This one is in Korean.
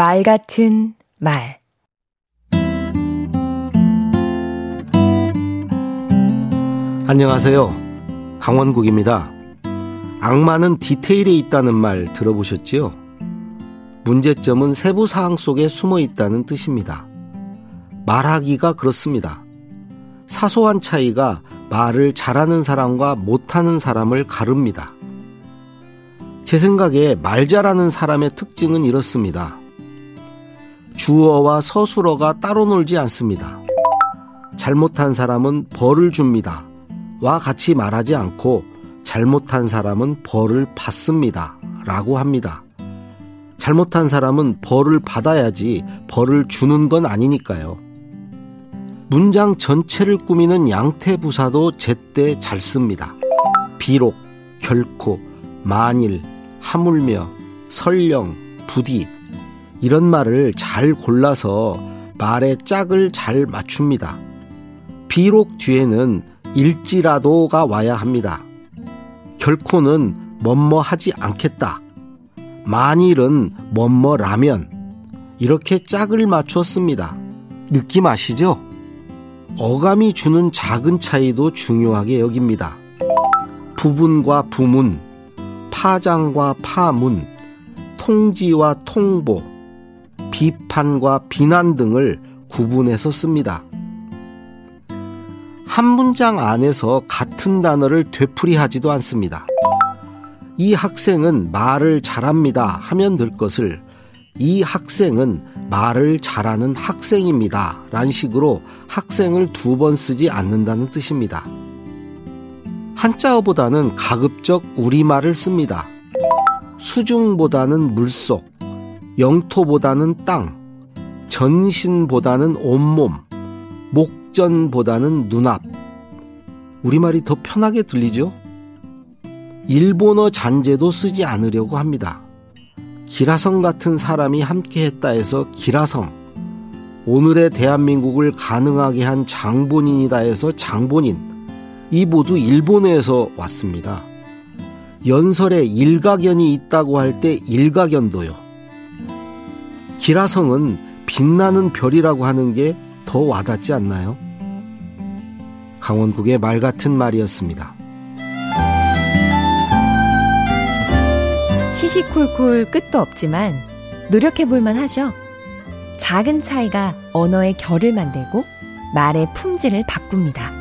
말 같은 말 안녕하세요. 강원국입니다. 악마는 디테일에 있다는 말 들어보셨지요? 문제점은 세부 사항 속에 숨어 있다는 뜻입니다. 말하기가 그렇습니다. 사소한 차이가 말을 잘하는 사람과 못하는 사람을 가릅니다. 제 생각에 말 잘하는 사람의 특징은 이렇습니다. 주어와 서술어가 따로 놀지 않습니다. 잘못한 사람은 벌을 줍니다. 와 같이 말하지 않고 잘못한 사람은 벌을 받습니다. 라고 합니다. 잘못한 사람은 벌을 받아야지 벌을 주는 건 아니니까요. 문장 전체를 꾸미는 양태부사도 제때 잘 씁니다. 비록, 결코, 만일, 하물며, 설령, 부디 이런 말을 잘 골라서 말의 짝을 잘 맞춥니다. 비록 뒤에는 일지라도가 와야 합니다. 결코는 뭐뭐 하지 않겠다. 만일은 뭐뭐라면 이렇게 짝을 맞췄습니다. 느낌 아시죠? 어감이 주는 작은 차이도 중요하게 여깁니다. 부분과 부문, 파장과 파문, 통지와 통보, 비판과 비난 등을 구분해서 씁니다. 한 문장 안에서 같은 단어를 되풀이하지도 않습니다. 이 학생은 말을 잘합니다 하면 될 것을 이 학생은 말을 잘하는 학생입니다. 란 식으로 학생을 두 번 쓰지 않는다는 뜻입니다. 한자어보다는 가급적 우리말을 씁니다. 수중보다는 물속, 영토보다는 땅, 전신보다는 온몸, 목전보다는 눈앞. 우리말이 더 편하게 들리죠? 일본어 잔재도 쓰지 않으려고 합니다. 기라성 같은 사람이 함께 했다 해서 기라성. 오늘의 대한민국을 가능하게 한 장본인이다 해서 장본인. 이 모두 일본에서 왔습니다. 연설에 일가견이 있다고 할 때 일가견도요. 기라성은 빛나는 별이라고 하는 게 더 와닿지 않나요? 강원국의 말 같은 말이었습니다. 시시콜콜 끝도 없지만 노력해 볼만 하죠. 작은 차이가 언어의 결을 만들고 말의 품질을 바꿉니다.